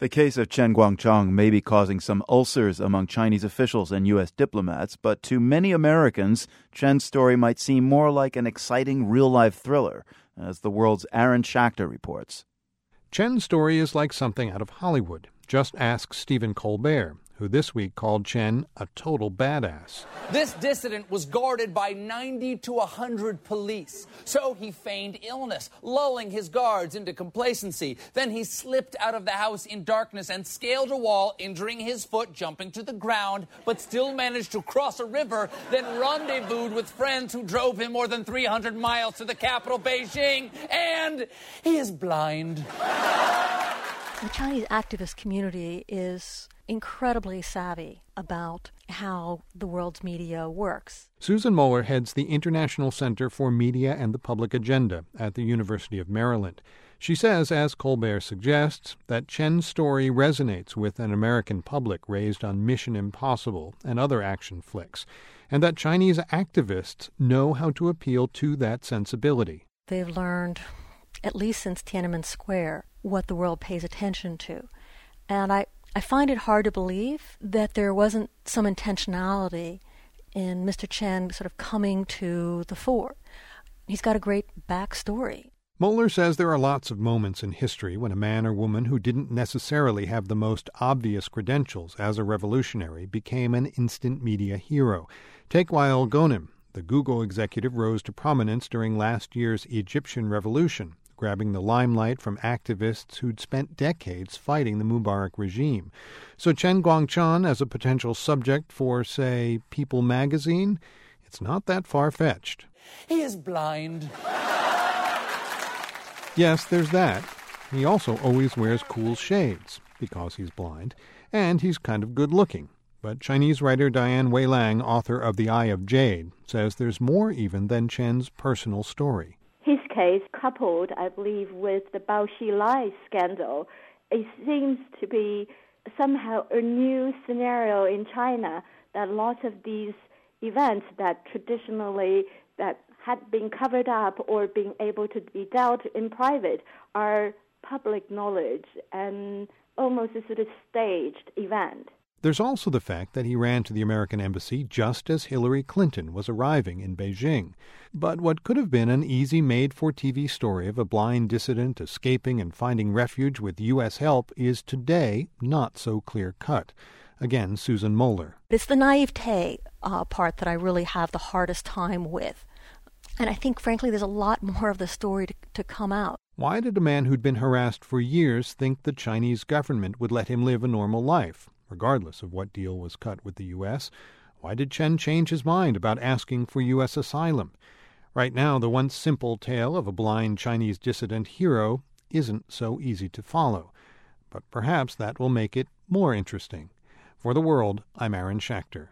The case of Chen Guangcheng may be causing some ulcers among Chinese officials and U.S. diplomats, but to many Americans, Chen's story might seem more like an exciting real life thriller, as the world's Aaron Schachter reports. Chen's story is like something out of Hollywood. Just ask Stephen Colbert who this week called Chen a total badass. This dissident was guarded by 90 to 100 police. So he feigned illness, lulling his guards into complacency. Then he slipped out of the house in darkness and scaled a wall, injuring his foot, jumping to the ground, but still managed to cross a river, then rendezvoused with friends who drove him more than 300 miles to the capital, Beijing, and he is blind. The Chinese activist community is incredibly savvy about how the world's media works. Susan Moeller heads the International Center for Media and the Public Agenda at the University of Maryland. She says, as Colbert suggests, that Chen's story resonates with an American public raised on Mission Impossible and other action flicks, and that Chinese activists know how to appeal to that sensibility. They've learned, at least since Tiananmen Square, what the world pays attention to. And I, I find it hard to believe that there wasn't some intentionality in Mr. Chen sort of coming to the fore. He's got a great backstory. Moeller says there are lots of moments in history when a man or woman who didn't necessarily have the most obvious credentials as a revolutionary became an instant media hero. Take Wael Ghonim. The Google executive rose to prominence during last year's Egyptian revolution grabbing the limelight from activists who'd spent decades fighting the Mubarak regime. So Chen Guangcheng as a potential subject for, say, People magazine, it's not that far fetched. He is blind. yes, there's that. He also always wears cool shades because he's blind, and he's kind of good looking. But Chinese writer Diane Wei Liang, author of The Eye of Jade, says there's more even than Chen's personal story case, coupled, I believe, with the Bo Xilai scandal, it seems to be somehow a new scenario in China that lots of these events that traditionally that had been covered up or been able to be dealt in private are public knowledge and almost a sort of staged event. There's also the fact that he ran to the American embassy just as Hillary Clinton was arriving in Beijing. But what could have been an easy made for TV story of a blind dissident escaping and finding refuge with U.S. help is today not so clear cut. Again, Susan Moeller. It's the naivete uh, part that I really have the hardest time with. And I think, frankly, there's a lot more of the story to, to come out. Why did a man who'd been harassed for years think the Chinese government would let him live a normal life? Regardless of what deal was cut with the U.S. Why did Chen change his mind about asking for U.S. asylum? Right now, the once simple tale of a blind Chinese dissident hero isn't so easy to follow. But perhaps that will make it more interesting. For the world, I'm Aaron Schachter.